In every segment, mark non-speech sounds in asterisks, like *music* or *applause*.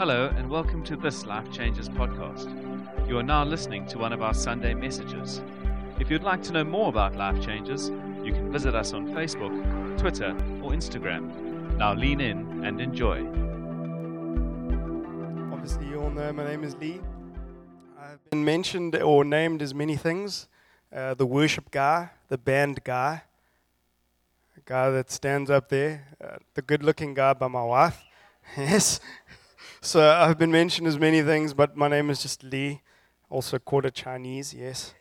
Hello, and welcome to this Life Changes podcast. You are now listening to one of our Sunday messages. If you'd like to know more about Life Changes, you can visit us on Facebook, Twitter, or Instagram. Now lean in and enjoy. Obviously, you all know my name is Lee. I've been mentioned or named as many things uh, the worship guy, the band guy, a guy that stands up there, uh, the good looking guy by my wife. *laughs* yes. So I've been mentioned as many things, but my name is just Lee, also quarter Chinese, yes.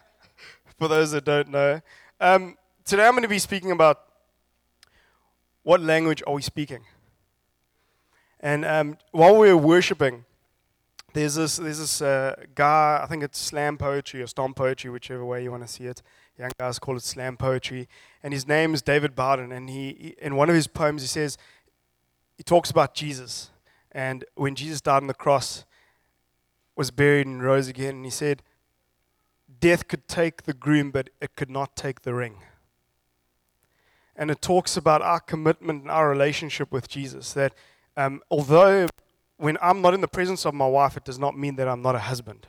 *laughs* For those that don't know. Um, today I'm going to be speaking about what language are we speaking? And um, while we are worshiping, there's this, there's this uh, guy, I think it's slam poetry or stomp poetry, whichever way you want to see it. Young guys call it slam poetry. And his name is David Bowden. And he, in one of his poems, he says, he talks about Jesus. And when Jesus died on the cross, was buried and rose again, and he said, Death could take the groom, but it could not take the ring. And it talks about our commitment and our relationship with Jesus. That um, although when I'm not in the presence of my wife, it does not mean that I'm not a husband.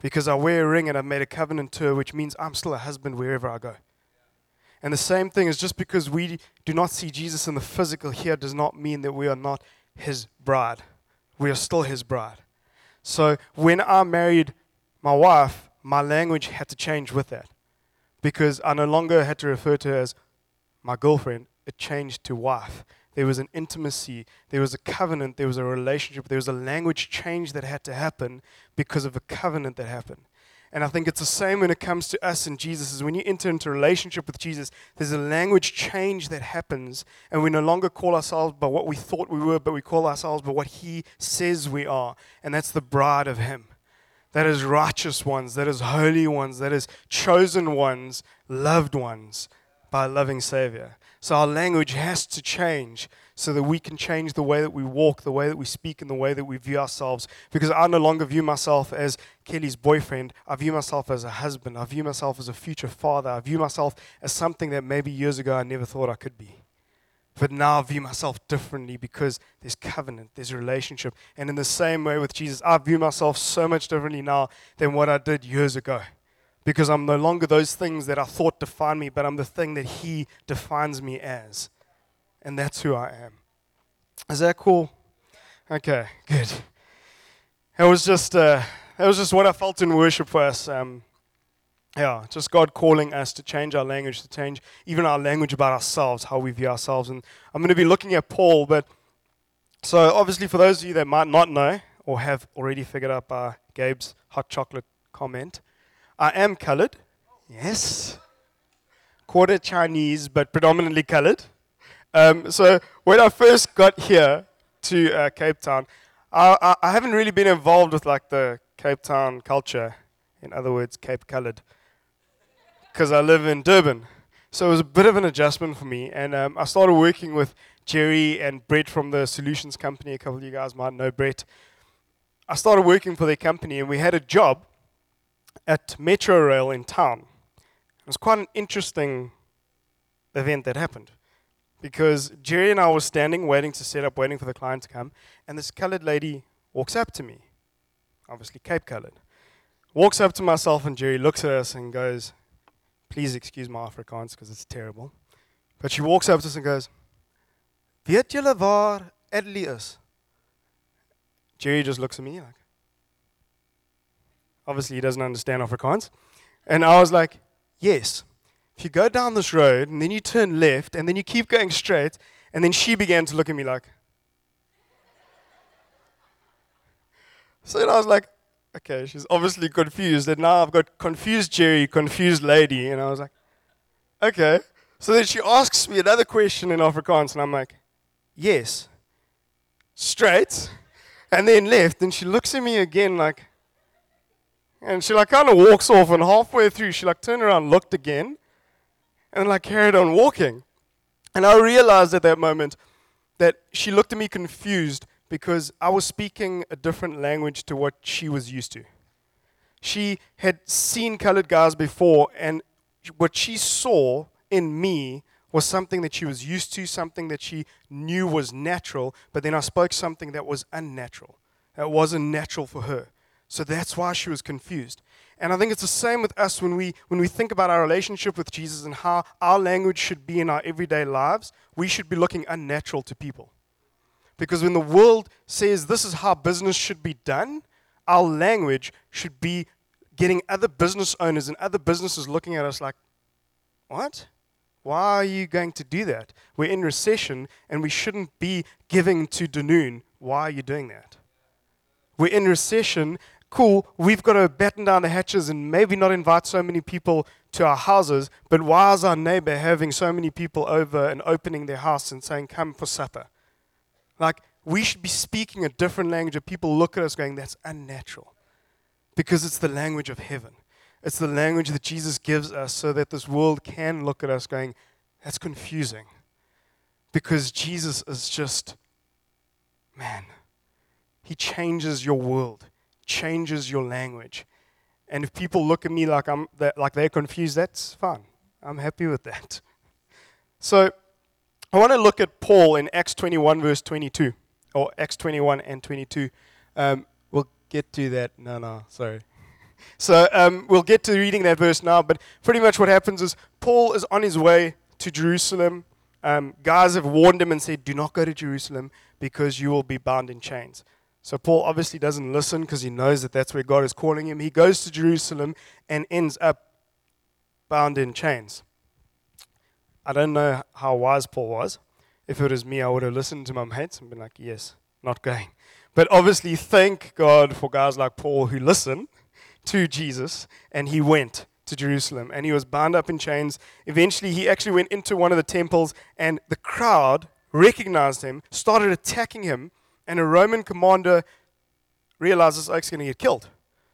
Because I wear a ring and I've made a covenant to her, which means I'm still a husband wherever I go. And the same thing is just because we do not see Jesus in the physical here does not mean that we are not his bride. We are still his bride. So when I married my wife, my language had to change with that. Because I no longer had to refer to her as my girlfriend, it changed to wife. There was an intimacy, there was a covenant, there was a relationship, there was a language change that had to happen because of a covenant that happened. And I think it's the same when it comes to us and Jesus. Is when you enter into a relationship with Jesus, there's a language change that happens, and we no longer call ourselves by what we thought we were, but we call ourselves by what He says we are, and that's the bride of Him. That is righteous ones, that is holy ones, that is chosen ones, loved ones by a loving Savior. So our language has to change so that we can change the way that we walk, the way that we speak, and the way that we view ourselves. Because I no longer view myself as Kelly's boyfriend. I view myself as a husband. I view myself as a future father. I view myself as something that maybe years ago I never thought I could be. But now I view myself differently because there's covenant, there's relationship. And in the same way with Jesus, I view myself so much differently now than what I did years ago. Because I'm no longer those things that I thought defined me, but I'm the thing that He defines me as and that's who I am. Is that cool? Okay, good. It was just uh, it was just what I felt in worship for us. Um, yeah, just God calling us to change our language, to change even our language about ourselves, how we view ourselves. And I'm going to be looking at Paul, but so obviously for those of you that might not know or have already figured out by Gabe's hot chocolate comment, I am colored. Yes. Quarter Chinese, but predominantly colored. Um, so when I first got here to uh, Cape Town, I, I, I, haven't really been involved with like the Cape Town culture. In other words, Cape Coloured, because I live in Durban. So it was a bit of an adjustment for me, and um, I started working with Jerry and Brett from the Solutions Company. A couple of you guys might know Brett. I started working for their company, and we had a job at Metro Rail in town. It was quite an interesting event that happened because Jerry and I were standing, waiting to set up, waiting for the client to come, and this colored lady walks up to me, obviously Cape colored, walks up to myself and Jerry, looks at us and goes, Please excuse my Afrikaans because it's terrible. But she walks up to us and goes, Weet julle waar Adderley is? Jerry just looks at me like, obviously he doesn't understand Afrikaans. And I was like, Yes. If you go down this road and then you turn left and then you keep going straight, and then she began to look at me like. So then I was like, okay, she's obviously confused. And now I've got confused Jerry, confused lady. And I was like, okay. So then she asks me another question in Afrikaans, and I'm like, yes. Straight, and then left. And she looks at me again like, and she like kind of walks off, and halfway through, she like turned around, looked again, and I carried on walking. And I realized at that moment that she looked at me confused because I was speaking a different language to what she was used to. She had seen colored guys before, and what she saw in me was something that she was used to, something that she knew was natural, but then I spoke something that was unnatural. That wasn't natural for her. So that's why she was confused. And I think it's the same with us when we, when we think about our relationship with Jesus and how our language should be in our everyday lives. We should be looking unnatural to people. Because when the world says this is how business should be done, our language should be getting other business owners and other businesses looking at us like, what? Why are you going to do that? We're in recession and we shouldn't be giving to Dunoon. Why are you doing that? We're in recession. Cool, we've got to batten down the hatches and maybe not invite so many people to our houses, but why is our neighbor having so many people over and opening their house and saying, Come for supper? Like, we should be speaking a different language, and people look at us going, That's unnatural. Because it's the language of heaven. It's the language that Jesus gives us so that this world can look at us going, That's confusing. Because Jesus is just, man, He changes your world, changes your language. And if people look at me like, I'm, like they're confused, that's fine. I'm happy with that. *laughs* So I want to look at Paul in Acts 21, verse 22, or Acts 21 and 22. Um, we'll get to that. No, no, sorry. *laughs* So um, we'll get to reading that verse now, but pretty much what happens is Paul is on his way to Jerusalem. Um, guys have warned him and said, Do not go to Jerusalem because you will be bound in chains. So Paul obviously doesn't listen because he knows that that's where God is calling him. He goes to Jerusalem and ends up bound in chains. I don't know how wise Paul was. If it was me, I would have listened to my mates and been like, Yes, not going. But obviously, thank God for guys like Paul who listen to Jesus, and he went to Jerusalem and he was bound up in chains. Eventually, he actually went into one of the temples, and the crowd recognized him, started attacking him, and a Roman commander realizes oh, oak's going to get killed.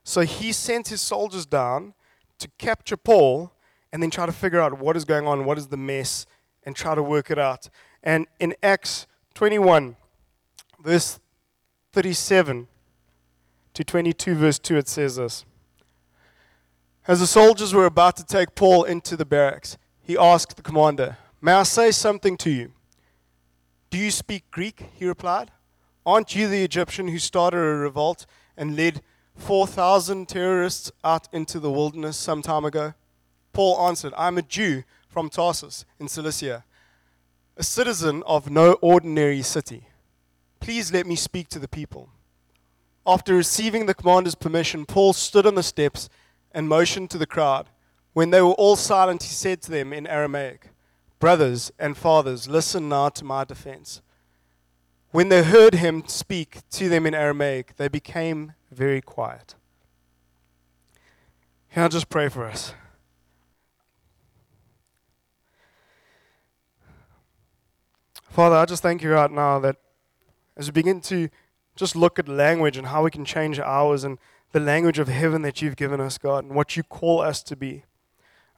So he sent his soldiers down to capture Paul and then try to figure out what is going on, what is the mess, and try to work it out. And in Acts 21, verse 37 to 22, verse 2, it says this. As the soldiers were about to take Paul into the barracks, he asked the commander, May I say something to you? Do you speak Greek? He replied. Aren't you the Egyptian who started a revolt and led 4,000 terrorists out into the wilderness some time ago? Paul answered, I'm a Jew from Tarsus in Cilicia, a citizen of no ordinary city. Please let me speak to the people. After receiving the commander's permission, Paul stood on the steps and motioned to the crowd. When they were all silent, he said to them in Aramaic, Brothers and fathers, listen now to my defense. When they heard him speak to them in Aramaic, they became very quiet. Can I just pray for us? Father, I just thank you right now that as we begin to just look at language and how we can change ours and the language of heaven that you've given us, God, and what you call us to be.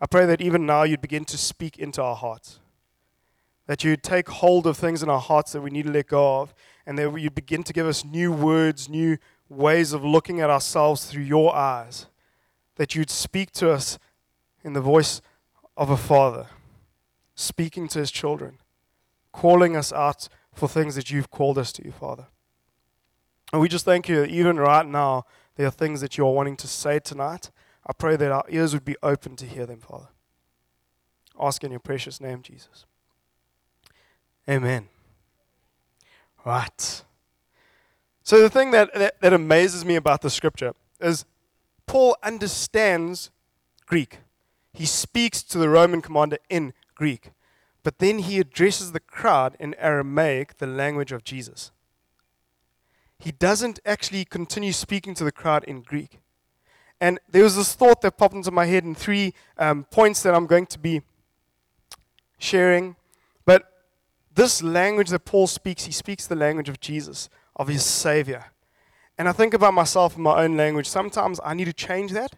I pray that even now you'd begin to speak into our hearts. That you'd take hold of things in our hearts that we need to let go of, and that you'd begin to give us new words, new ways of looking at ourselves through your eyes. That you'd speak to us in the voice of a father, speaking to his children, calling us out for things that you've called us to, Father. And we just thank you that even right now, there are things that you are wanting to say tonight. I pray that our ears would be open to hear them, Father. Ask in your precious name, Jesus. Amen. Right. So, the thing that, that, that amazes me about the scripture is Paul understands Greek. He speaks to the Roman commander in Greek, but then he addresses the crowd in Aramaic, the language of Jesus he doesn't actually continue speaking to the crowd in Greek. And there was this thought that popped into my head in three um, points that I'm going to be sharing. This language that Paul speaks, he speaks the language of Jesus, of his Savior. And I think about myself in my own language. Sometimes I need to change that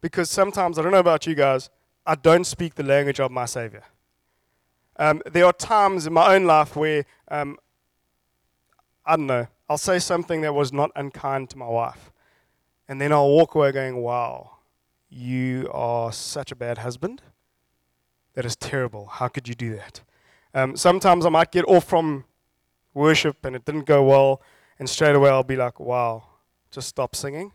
because sometimes, I don't know about you guys, I don't speak the language of my Savior. Um, there are times in my own life where, um, I don't know, I'll say something that was not unkind to my wife. And then I'll walk away going, wow, you are such a bad husband that is terrible. How could you do that? Um, sometimes I might get off from worship and it didn't go well, and straight away I'll be like, wow, just stop singing.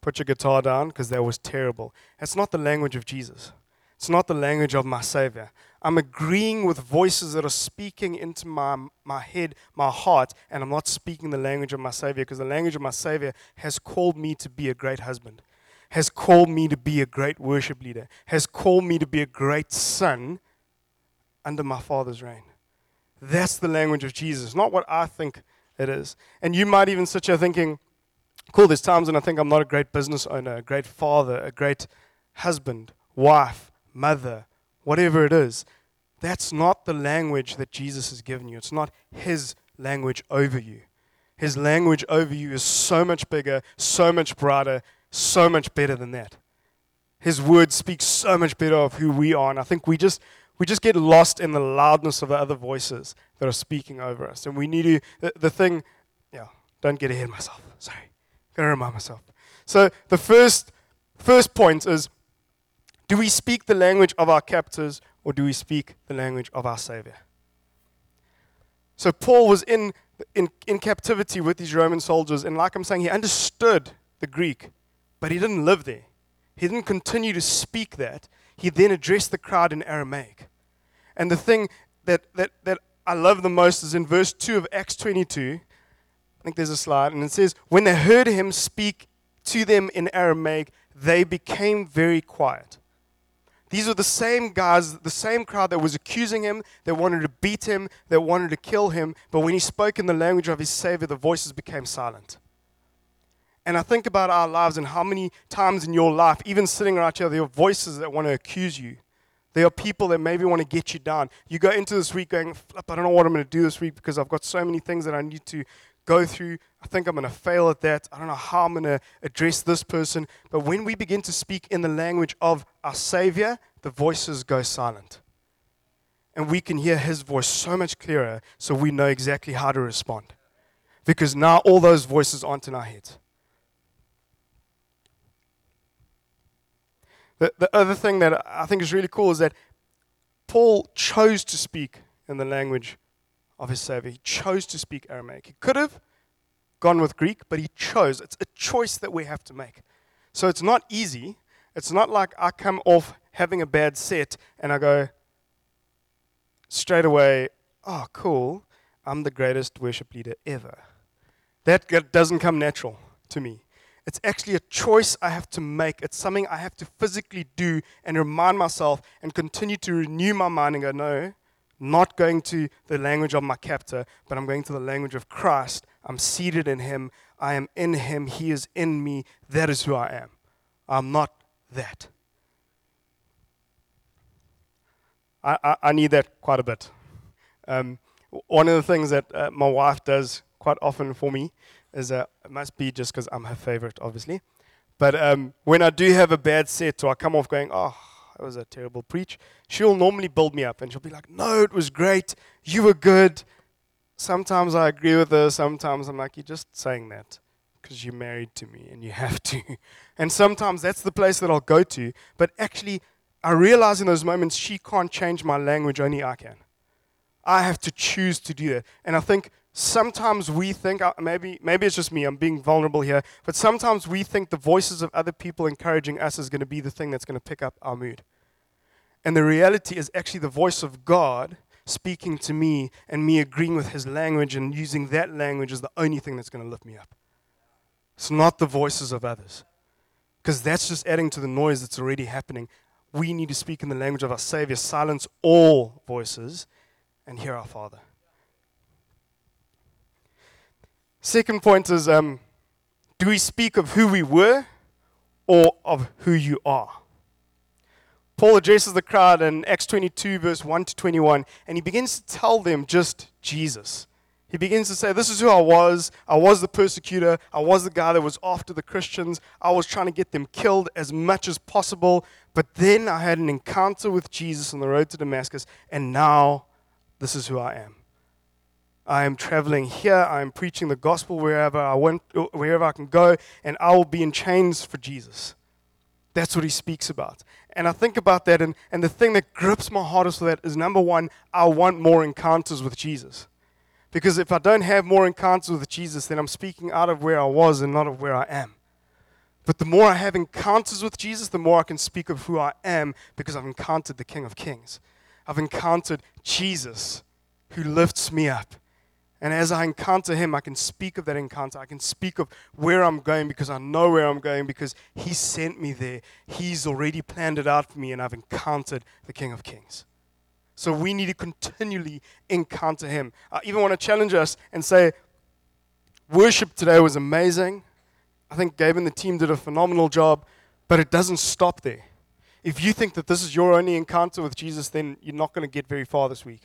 Put your guitar down because that was terrible. That's not the language of Jesus. It's not the language of my Savior. I'm agreeing with voices that are speaking into my, my head, my heart, and I'm not speaking the language of my Savior because the language of my Savior has called me to be a great husband, has called me to be a great worship leader, has called me to be a great son under my Father's reign. That's the language of Jesus, not what I think it is. And you might even sit here thinking, cool, there's times when I think I'm not a great business owner, a great father, a great husband, wife, mother, whatever it is. That's not the language that Jesus has given you. It's not his language over you. His language over you is so much bigger, so much brighter, so much better than that. His word speaks so much better of who we are. And I think we just we just get lost in the loudness of the other voices that are speaking over us. And we need to the, the thing, yeah, don't get ahead of myself. Sorry. Gotta remind myself. So the first first point is do we speak the language of our captors or do we speak the language of our Savior? So Paul was in, in, in captivity with these Roman soldiers, and like I'm saying, he understood the Greek, but he didn't live there. He didn't continue to speak that. He then addressed the crowd in Aramaic. And the thing that, that, that I love the most is in verse 2 of Acts 22. I think there's a slide, and it says, When they heard him speak to them in Aramaic, they became very quiet. These are the same guys, the same crowd that was accusing him, that wanted to beat him, that wanted to kill him. But when he spoke in the language of his Savior, the voices became silent. And I think about our lives and how many times in your life, even sitting right here, there are voices that want to accuse you. There are people that maybe want to get you down. You go into this week going, I don't know what I'm going to do this week because I've got so many things that I need to go through. I think I'm going to fail at that. I don't know how I'm going to address this person. But when we begin to speak in the language of our Savior, the voices go silent. And we can hear His voice so much clearer so we know exactly how to respond. Because now all those voices aren't in our heads. The, the other thing that I think is really cool is that Paul chose to speak in the language of his Savior. He chose to speak Aramaic. He could have gone with Greek, but he chose. It's a choice that we have to make. So it's not easy. It's not like I come off having a bad set and I go straight away, oh, cool, I'm the greatest worship leader ever. That doesn't come natural to me. It's actually a choice I have to make. It's something I have to physically do and remind myself and continue to renew my mind and go, no, not going to the language of my captor, but I'm going to the language of Christ. I'm seated in Him. I am in Him. He is in me. That is who I am. I'm not that. I, I, I need that quite a bit. Um, one of the things that uh, my wife does quite often for me is uh, it must be just because I'm her favorite, obviously. But um, when I do have a bad set, or I come off going, oh, that was a terrible preach, she'll normally build me up and she'll be like, no, it was great. You were good. Sometimes I agree with her. Sometimes I'm like, you're just saying that because you're married to me and you have to. *laughs* And sometimes that's the place that I'll go to. But actually, I realize in those moments she can't change my language, only I can. I have to choose to do that. And I think sometimes we think, uh, maybe, maybe it's just me, I'm being vulnerable here, but sometimes we think the voices of other people encouraging us is going to be the thing that's going to pick up our mood. And the reality is actually the voice of God speaking to me and me agreeing with his language and using that language is the only thing that's going to lift me up. It's not the voices of others. Because that's just adding to the noise that's already happening. We need to speak in the language of our Savior, silence all voices, and hear our Father. Second point is um, do we speak of who we were or of who you are? Paul addresses the crowd in Acts 22, verse 1 to 21, and he begins to tell them just Jesus. He begins to say, This is who I was. I was the persecutor. I was the guy that was after the Christians. I was trying to get them killed as much as possible. But then I had an encounter with Jesus on the road to Damascus, and now this is who I am. I am traveling here. I am preaching the gospel wherever I want, wherever I can go, and I will be in chains for Jesus. That's what he speaks about. And I think about that, and, and the thing that grips my heart is that is number one, I want more encounters with Jesus. Because if I don't have more encounters with Jesus, then I'm speaking out of where I was and not of where I am. But the more I have encounters with Jesus, the more I can speak of who I am because I've encountered the King of Kings. I've encountered Jesus who lifts me up. And as I encounter him, I can speak of that encounter. I can speak of where I'm going because I know where I'm going because he sent me there. He's already planned it out for me, and I've encountered the King of Kings. So we need to continually encounter him. I even want to challenge us and say, worship today was amazing. I think Gabe and the team did a phenomenal job, but it doesn't stop there. If you think that this is your only encounter with Jesus, then you're not going to get very far this week.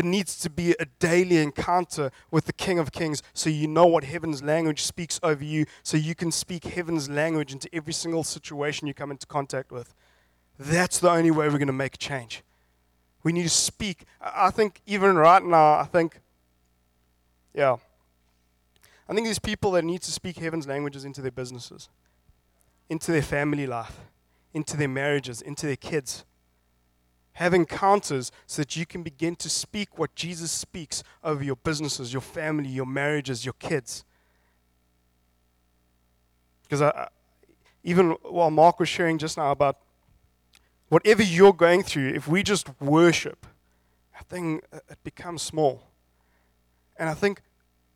It needs to be a daily encounter with the King of Kings so you know what heaven's language speaks over you, so you can speak heaven's language into every single situation you come into contact with. That's the only way we're going to make change. We need to speak. I think even right now, I think, yeah, I think there's people that need to speak heaven's languages into their businesses, into their family life, into their marriages, into their kids have encounters so that you can begin to speak what Jesus speaks over your businesses, your family, your marriages, your kids. Because I, even while Mark was sharing just now about whatever you're going through, if we just worship, I think it becomes small. And I think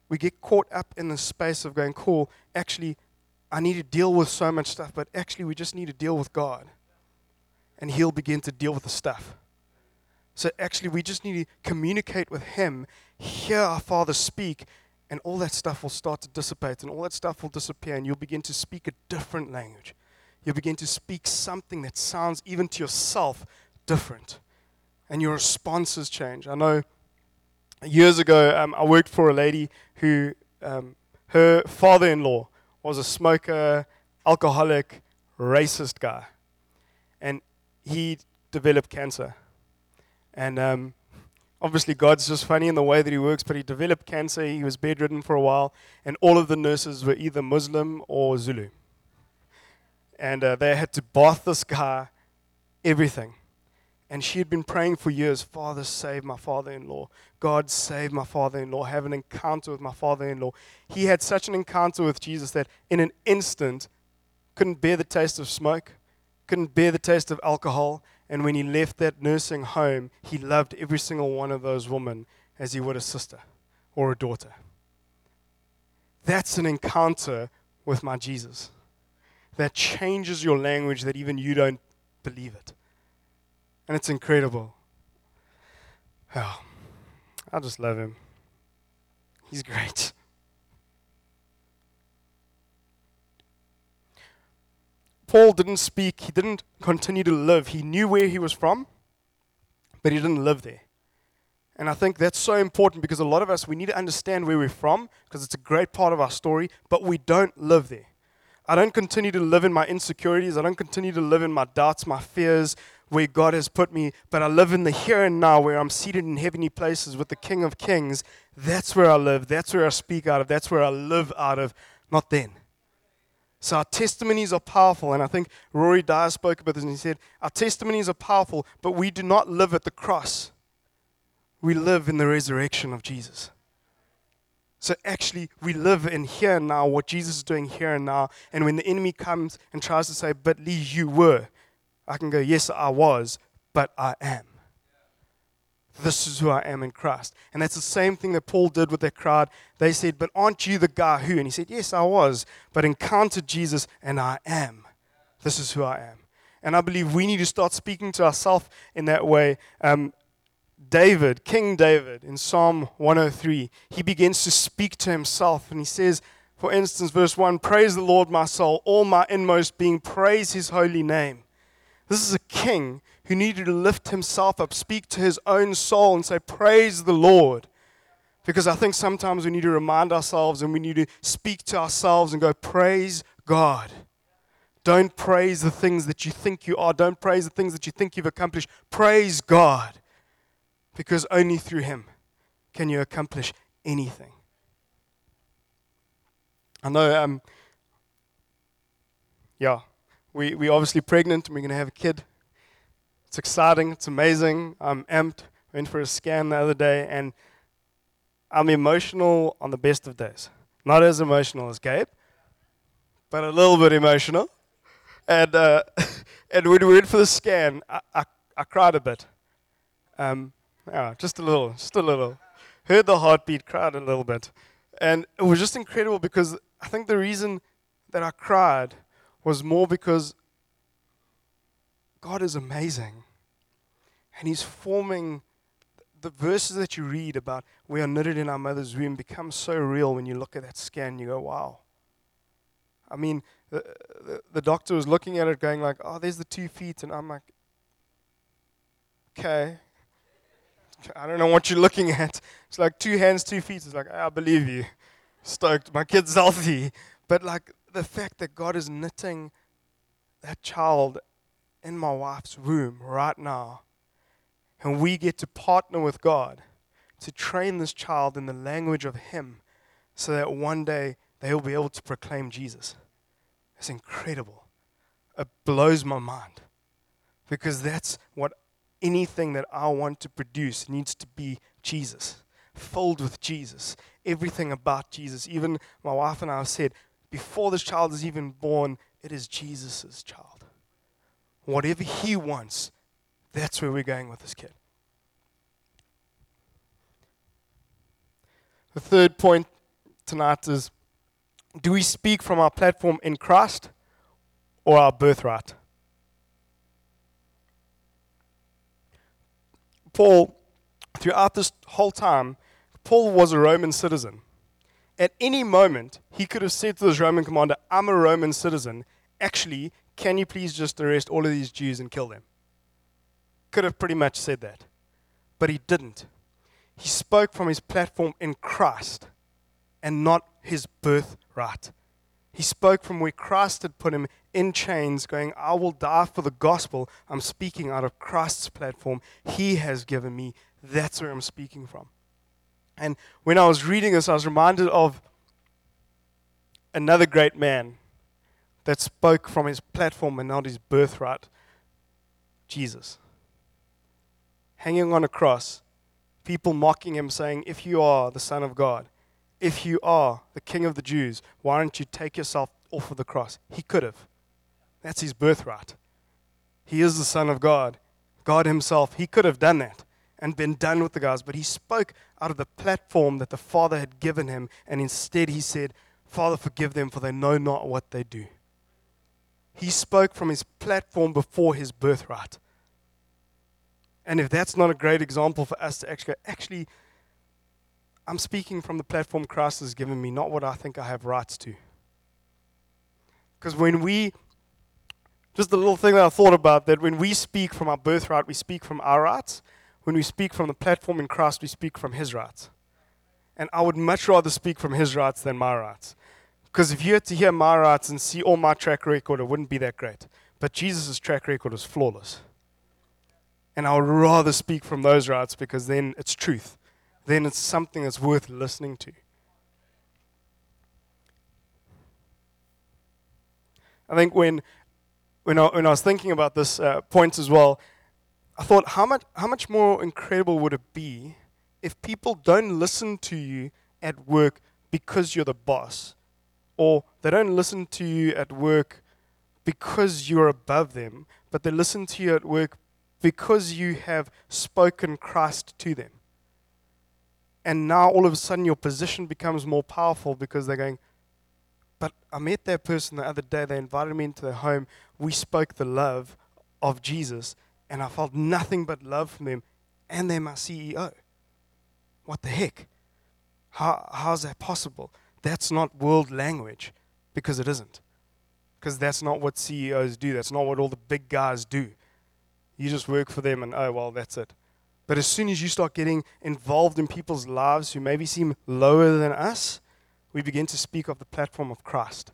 we get caught up in the space of going, cool, actually, I need to deal with so much stuff, but actually, we just need to deal with God and He'll begin to deal with the stuff. So actually, we just need to communicate with Him, hear our Father speak, and all that stuff will start to dissipate, and all that stuff will disappear, and you'll begin to speak a different language. You'll begin to speak something that sounds, even to yourself, different. And your responses change. I know years ago, um, I worked for a lady who, um, her father in law was a smoker, alcoholic, racist guy. And he developed cancer. And um, obviously, God's just funny in the way that He works, but he developed cancer. He was bedridden for a while, and all of the nurses were either Muslim or Zulu. And uh, they had to bath this guy everything. And she had been praying for years Father, save my father in law. God, save my father in law. Have an encounter with my father in law. He had such an encounter with Jesus that in an instant couldn't bear the taste of smoke, couldn't bear the taste of alcohol. And when he left that nursing home, he loved every single one of those women as he would a sister or a daughter. That's an encounter with my Jesus. That changes your language that even you don't believe it. And it's incredible. Oh, I just love him. He's great. Paul didn't speak, he didn't continue to live. He knew where he was from, but he didn't live there. And I think that's so important because a lot of us, we need to understand where we're from because it's a great part of our story, but we don't live there. I don't continue to live in my insecurities. I don't continue to live in my doubts, my fears, where God has put me, but I live in the here and now where I'm seated in heavenly places with the King of Kings. That's where I live. That's where I speak out of. That's where I live out of, not then. So our testimonies are powerful. And I think Rory Dyer spoke about this and he said, Our testimonies are powerful, but we do not live at the cross. We live in the resurrection of Jesus. So actually, we live in here and now, what Jesus is doing here and now. And when the enemy comes and tries to say, But Lee, you were, I can go, Yes, I was, but I am. This is who I am in Christ. And that's the same thing that Paul did with that crowd. They said, But aren't you the guy who? And he said, Yes, I was, but encountered Jesus, and I am. This is who I am. And I believe we need to start speaking to ourselves in that way. Um, David, King David, in Psalm 103, he begins to speak to himself, and he says, for instance, verse 1 Praise the Lord, my soul, all my inmost being, praise his holy name. This is a king who needed to lift himself up, speak to his own soul, and say, Praise the Lord. Because I think sometimes we need to remind ourselves and we need to speak to ourselves and go, Praise God. Don't praise the things that you think you are. Don't praise the things that you think you've accomplished. Praise God. Because only through Him can you accomplish anything. I know, um, yeah, We, we're obviously pregnant and we're going to have a kid. It's exciting. It's amazing. I'm amped. Went for a scan the other day and I'm emotional on the best of days. Not as emotional as Gabe, but a little bit emotional. And, uh, *laughs* and when we went for the scan, I, I, I cried a bit. Um, yeah, just a little, just a little. Heard the heartbeat, cried a little bit. And it was just incredible because I think the reason that I cried was more because God is amazing. And He's forming the verses that you read about we are knitted in our mother's womb become so real when you look at that scan. You go, wow. I mean, the, the, the doctor was looking at it going like, oh, there's the two feet. And I'm like, okay. *laughs* I don't know what you're looking at. It's like two hands, two feet. It's like, I believe you. Stoked. My kid's *laughs* healthy. But like the fact that God is knitting that child in my wife's womb right now, and we get to partner with God to train this child in the language of Him so that one day they will be able to proclaim Jesus. It's incredible. It blows my mind because that's what anything that I want to produce needs to be Jesus, filled with Jesus, everything about Jesus. Even my wife and I have said, before this child is even born, it is Jesus' child. Whatever he wants, that's where we're going with this kid. The third point tonight is do we speak from our platform in Christ or our birthright? Paul, throughout this whole time, Paul was a Roman citizen. At any moment, he could have said to this Roman commander, I'm a Roman citizen. Actually, can you please just arrest all of these Jews and kill them? Could have pretty much said that. But he didn't. He spoke from his platform in Christ and not his birthright. He spoke from where Christ had put him in chains, going, I will die for the gospel. I'm speaking out of Christ's platform. He has given me. That's where I'm speaking from. And when I was reading this, I was reminded of another great man that spoke from his platform and not his birthright Jesus. Hanging on a cross, people mocking him, saying, If you are the Son of God, if you are the King of the Jews, why don't you take yourself off of the cross? He could have. That's his birthright. He is the Son of God, God Himself. He could have done that and been done with the guys, but he spoke out of the platform that the Father had given him, and instead he said, Father, forgive them, for they know not what they do. He spoke from his platform before his birthright. And if that's not a great example for us to actually go, actually, I'm speaking from the platform Christ has given me, not what I think I have rights to. Because when we, just a little thing that I thought about, that when we speak from our birthright, we speak from our rights. When we speak from the platform in Christ, we speak from his rights. And I would much rather speak from his rights than my rights. Because if you had to hear my rights and see all my track record, it wouldn't be that great. But Jesus' track record is flawless. And I would rather speak from those rights because then it's truth then it's something that's worth listening to. I think when, when, I, when I was thinking about this uh, point as well, I thought, how much, how much more incredible would it be if people don't listen to you at work because you're the boss, or they don't listen to you at work because you're above them, but they listen to you at work because you have spoken Christ to them and now all of a sudden your position becomes more powerful because they're going, but I met that person the other day. They invited me into their home. We spoke the love of Jesus, and I felt nothing but love from them, and they're my CEO. What the heck? How, how's that possible? That's not world language because it isn't. Because that's not what CEOs do. That's not what all the big guys do. You just work for them, and oh, well, that's it. But as soon as you start getting involved in people's lives who maybe seem lower than us, we begin to speak of the platform of Christ,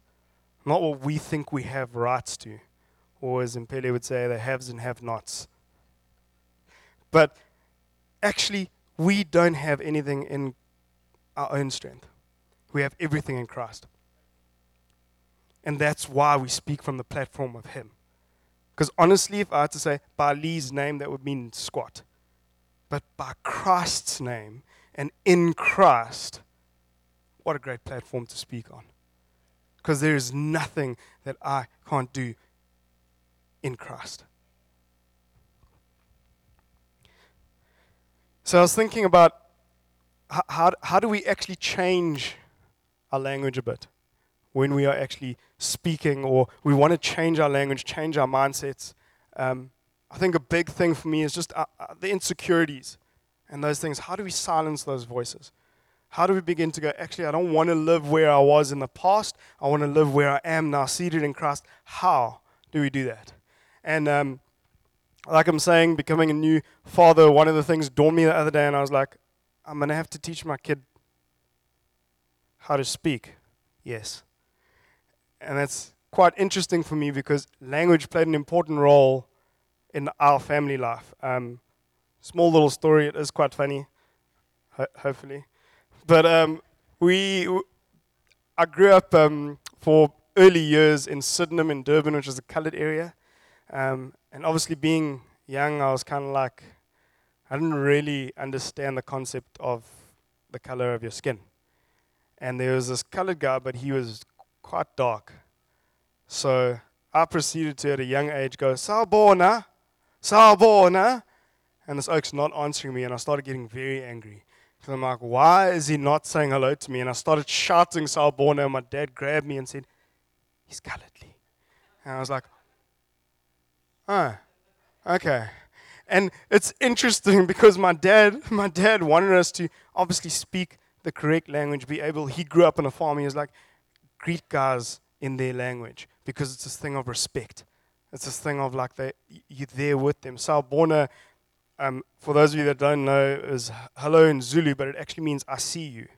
not what we think we have rights to, or as Impele would say, the haves and have nots. But actually, we don't have anything in our own strength. We have everything in Christ. And that's why we speak from the platform of Him. Because honestly, if I had to say by Lee's name, that would mean squat. But by Christ's name and in Christ, what a great platform to speak on. Because there is nothing that I can't do in Christ. So I was thinking about how, how, how do we actually change our language a bit when we are actually speaking or we want to change our language, change our mindsets. Um, I think a big thing for me is just uh, uh, the insecurities and those things. How do we silence those voices? How do we begin to go, actually, I don't want to live where I was in the past. I want to live where I am now, seated in Christ. How do we do that? And um, like I'm saying, becoming a new father, one of the things dawned me the other day, and I was like, I'm going to have to teach my kid how to speak. Yes. And that's quite interesting for me because language played an important role in our family life. Um, small little story, it is quite funny, ho- hopefully. But um, we, I grew up um, for early years in Sydenham in Durban, which is a coloured area. Um, and obviously, being young, I was kind of like, I didn't really understand the concept of the color of your skin. And there was this colored guy, but he was quite dark. So I proceeded to, at a young age, go, Sawubona, Sawubona. And this oak's not answering me, and I started getting very angry. Because I'm like, why is he not saying hello to me? And I started shouting Sawubona, and my dad grabbed me and said, he's coloredly. And I was like, oh, okay. And it's interesting because my dad, *laughs* my dad wanted us to obviously speak the correct language, be able, he grew up on a farm, he was like, greet guys in their language because it's this thing of respect. It's this thing of like they, you're there with them. Sawubona, um, for those of you that don't know, is hello in Zulu, but it actually means I see you.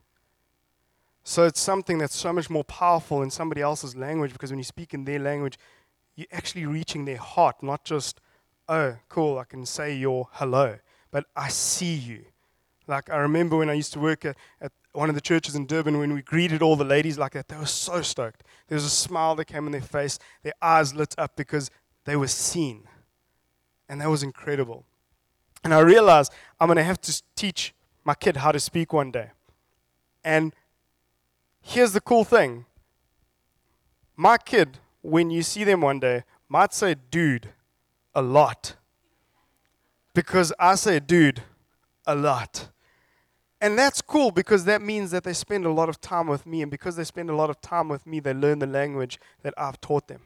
So it's something that's so much more powerful in somebody else's language because when you speak in their language, you're actually reaching their heart, not just, oh, cool, I can say your hello, but I see you. Like I remember when I used to work at, at one of the churches in Durban when we greeted all the ladies like that, they were so stoked. There was a smile that came on their face, their eyes lit up because they were seen. And that was incredible. And I realized I'm going to have to teach my kid how to speak one day. And here's the cool thing my kid, when you see them one day, might say dude a lot. Because I say dude a lot. And that's cool because that means that they spend a lot of time with me. And because they spend a lot of time with me, they learn the language that I've taught them.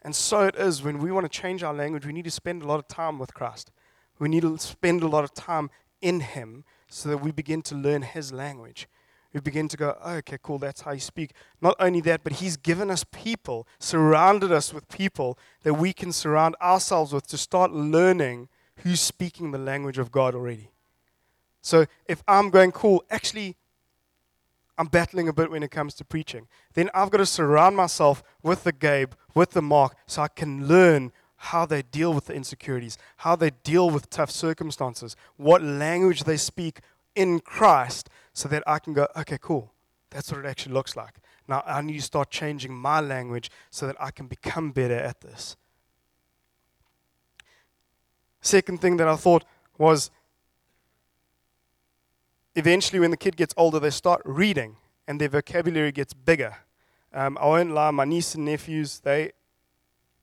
And so it is when we want to change our language, we need to spend a lot of time with Christ. We need to spend a lot of time in Him so that we begin to learn His language. We begin to go, oh, okay, cool, that's how you speak. Not only that, but He's given us people, surrounded us with people that we can surround ourselves with to start learning who's speaking the language of God already. So if I'm going, cool, actually, I'm battling a bit when it comes to preaching. Then I've got to surround myself with the Gabe, with the Mark, so I can learn how they deal with the insecurities, how they deal with tough circumstances, what language they speak in Christ, so that I can go, okay, cool. That's what it actually looks like. Now I need to start changing my language so that I can become better at this. Second thing that I thought was eventually, when the kid gets older, they start reading and their vocabulary gets bigger. Um, I won't lie, my niece and nephews, they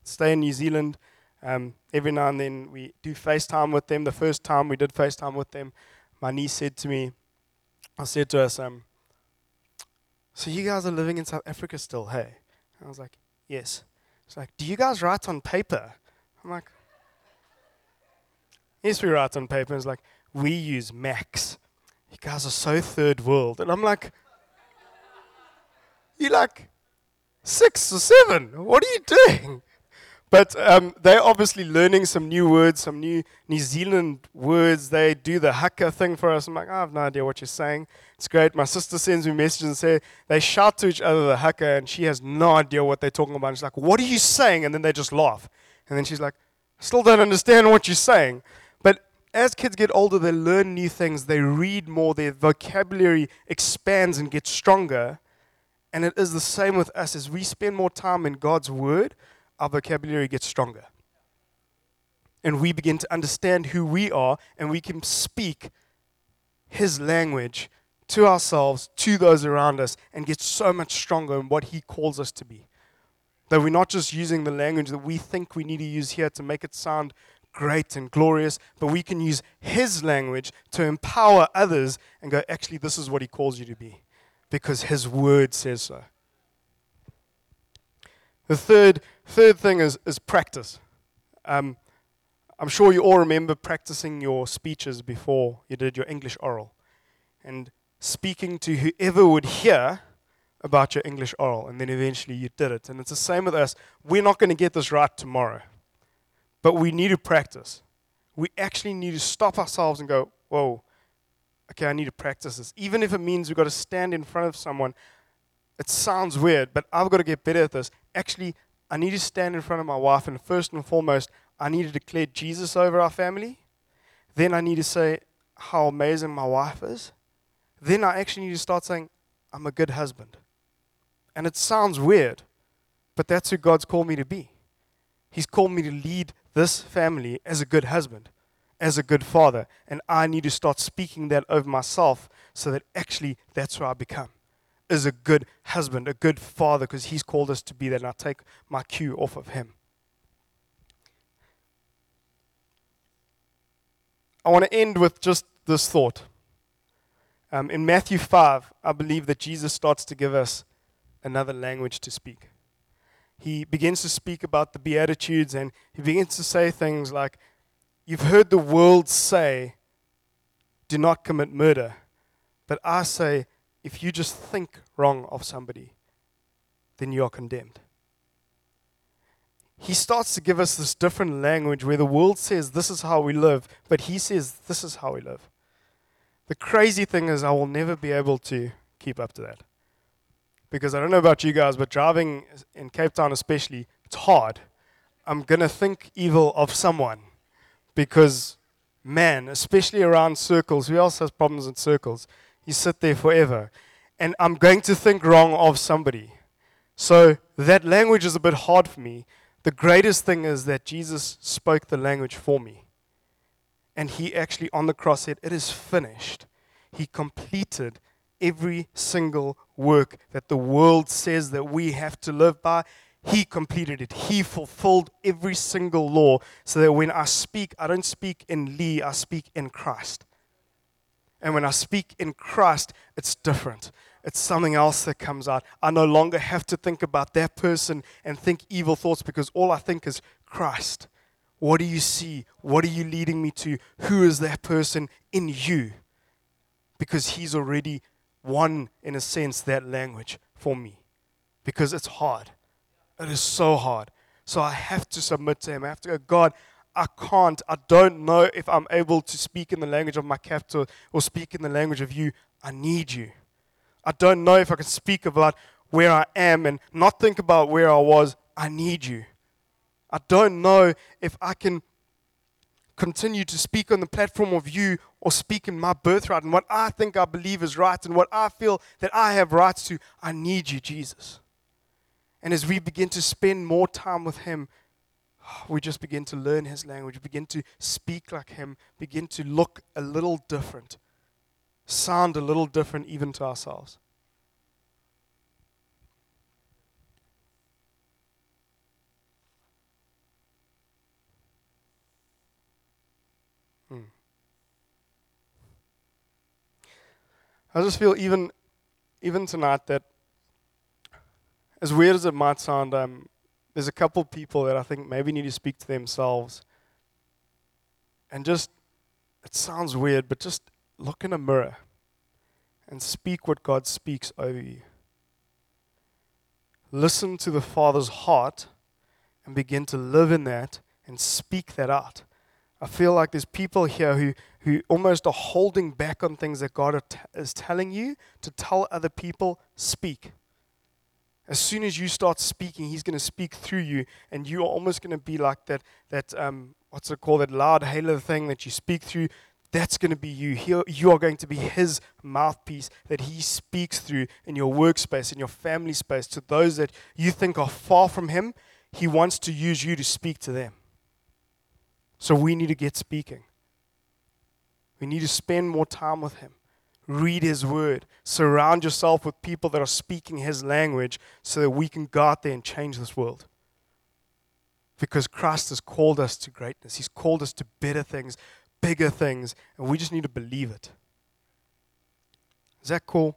stay in New Zealand. Um, every now and then we do FaceTime with them. The first time we did FaceTime with them, my niece said to me, I said to us, um, So you guys are living in South Africa still, hey? I was like, Yes. She's like, Do you guys write on paper? I'm like, Yes, we write on paper. It's like, We use Macs you guys are so third world. And I'm like, you're like six or seven. What are you doing? But um, they're obviously learning some new words, some new New Zealand words. They do the haka thing for us. I'm like, I have no idea what you're saying. It's great. My sister sends me messages and say they shout to each other the haka, and she has no idea what they're talking about. she's like, What are you saying? And then they just laugh. And then she's like, still don't understand what you're saying as kids get older, they learn new things, they read more, their vocabulary expands and gets stronger. And it is the same with us. As we spend more time in God's word, our vocabulary gets stronger. And we begin to understand who we are, and we can speak His language to ourselves, to those around us, and get so much stronger in what He calls us to be. That we're not just using the language that we think we need to use here to make it sound great and glorious, but we can use His language to empower others and go, actually, this is what He calls you to be, because His word says so. The third, third thing is, is practice. Um, I'm sure you all remember practicing your speeches before you did your English oral and speaking to whoever would hear about your English oral, and then eventually you did it. And it's the same with us. We're not going to get this right tomorrow, but we need to practice. We actually need to stop ourselves and go, whoa, okay, I need to practice this. Even if it means we've got to stand in front of someone. It sounds weird, but I've got to get better at this. Actually, I need to stand in front of my wife, and first and foremost, I need to declare Jesus over our family. Then I need to say how amazing my wife is. Then I actually need to start saying, I'm a good husband. And it sounds weird, but that's who God's called me to be. He's called me to lead this family as a good husband, as a good father. And I need to start speaking that over myself so that actually that's who I become. As a good husband, a good father, because He's called us to be that. And I take my cue off of Him. I want to end with just this thought. Um, in Matthew 5, I believe that Jesus starts to give us another language to speak. He begins to speak about the Beatitudes and he begins to say things like, You've heard the world say, do not commit murder. But I say, if you just think wrong of somebody, then you are condemned he starts to give us this different language where the world says this is how we live, but he says this is how we live. The crazy thing is, I will never be able to keep up to that. Because I don't know about you guys, but driving in Cape Town, especially, it's hard. I'm going to think evil of someone because, man, especially around circles, who else has problems in circles? You sit there forever. And I'm going to think wrong of somebody. So that language is a bit hard for me the greatest thing is that Jesus spoke the language for me. And he actually on the cross said, It is finished. He completed every single work that the world says that we have to live by. He completed it. He fulfilled every single law so that when I speak, I don't speak in Lee, I speak in Christ. And when I speak in Christ, it's different it's something else that comes out. I no longer have to think about that person and think evil thoughts because all I think is Christ. What do you see? What are you leading me to? Who is that person in you? Because he's already won, in a sense, that language for me. Because it's hard. It is so hard. So I have to submit to him. I have to go, God, I can't. I don't know if I'm able to speak in the language of my captor or speak in the language of you. I need you. I don't know if I can speak about where I am and not think about where I was. I need you. I don't know if I can continue to speak on the platform of you or speak in my birthright and what I think I believe is right and what I feel that I have rights to. I need you, Jesus. And as we begin to spend more time with Him, we just begin to learn His language, begin to speak like Him, begin to look a little different sound a little different even to ourselves. I just feel even even tonight that as weird as it might sound, um, there's a couple people that I think maybe need to speak to themselves. And just, it sounds weird, but just look in a mirror and speak what God speaks over you. Listen to the Father's heart and begin to live in that and speak that out. I feel like there's people here who, who almost are holding back on things that God is telling you to tell other people, speak. As soon as you start speaking, He's going to speak through you, and you are almost going to be like that, that um, what's it called, that loudhailer thing that you speak through that's going to be you. He, you are going to be His mouthpiece that He speaks through in your workspace, in your family space, to those that you think are far from Him. He wants to use you to speak to them. So we need to get speaking. We need to spend more time with Him. Read His Word. Surround yourself with people that are speaking His language so that we can go out there and change this world. Because Christ has called us to greatness, He's called us to better things bigger things, and we just need to believe it. Is that cool?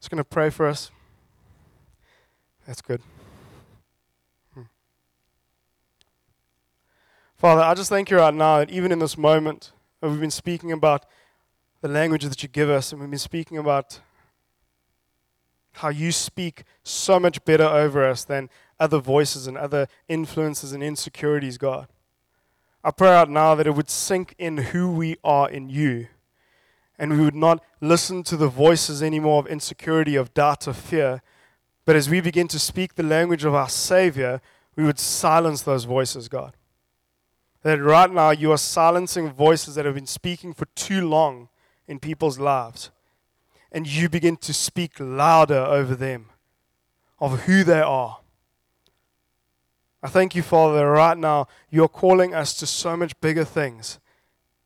Just going to pray for us. That's good. Father, I just thank you right now that even in this moment, we've been speaking about the language that you give us, and we've been speaking about how you speak so much better over us than other voices and other influences and insecurities, God. I pray out now that it would sink in who we are in you. And we would not listen to the voices anymore of insecurity, of doubt, of fear. But as we begin to speak the language of our Savior, we would silence those voices, God. That right now you are silencing voices that have been speaking for too long in people's lives. And you begin to speak louder over them of who they are I thank you, Father, that right now you're calling us to so much bigger things.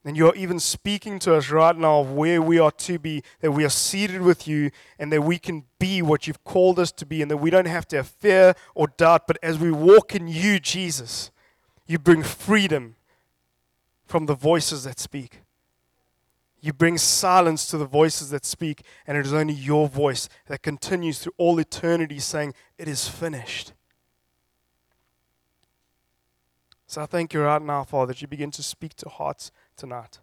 And you're even speaking to us right now of where we are to be, that we are seated with you, and that we can be what you've called us to be, and that we don't have to have fear or doubt. But as we walk in you, Jesus, you bring freedom from the voices that speak. You bring silence to the voices that speak, and it is only your voice that continues through all eternity saying, It is finished. So I thank you right now, Father, that you begin to speak to hearts tonight.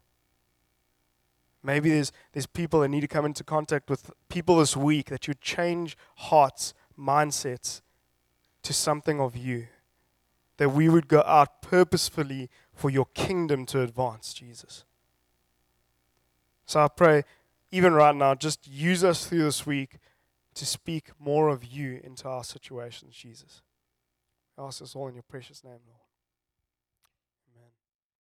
Maybe there's, there's people that need to come into contact with people this week that you change hearts, mindsets to something of you. That we would go out purposefully for your kingdom to advance, Jesus. So I pray, even right now, just use us through this week to speak more of you into our situations, Jesus. I ask this all in your precious name, Lord.